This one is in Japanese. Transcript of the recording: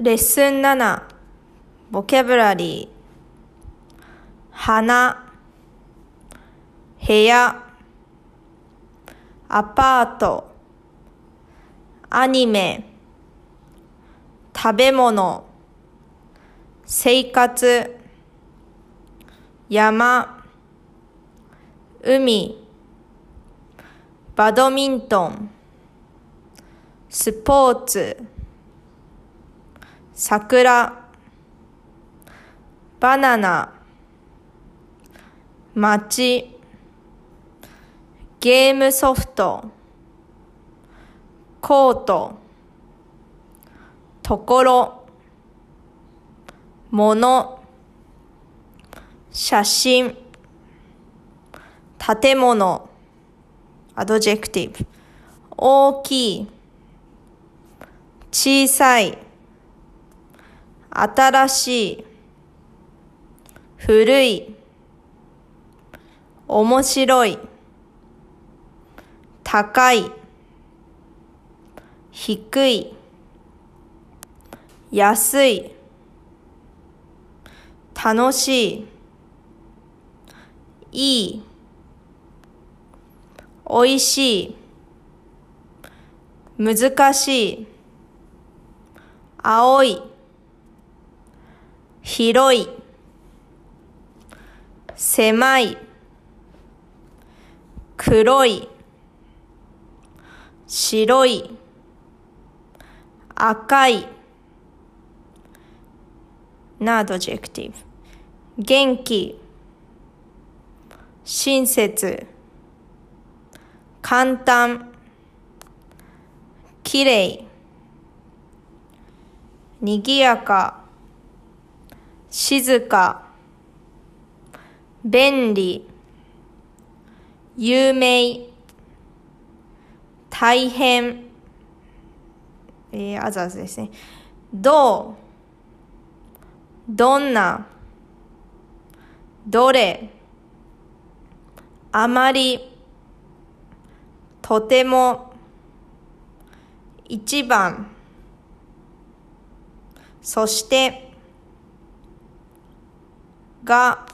レッスン7ボキャブラリー花部屋。アパート。アニメ。食べ物。生活。山。海。バドミントン。スポーツ。桜バナナ街ゲームソフトコートところもの写真建物アドジェクティブ大きい小さい新しい古い面白い高い低い安い楽しいいいおいしい難しい青い広い狭い黒い白い赤いなアドジェクティブ元気親切簡単きれいにぎやか。静か便利有名大変。えー、あざあざですね。どうどんなどれあまりとても一番。そしてが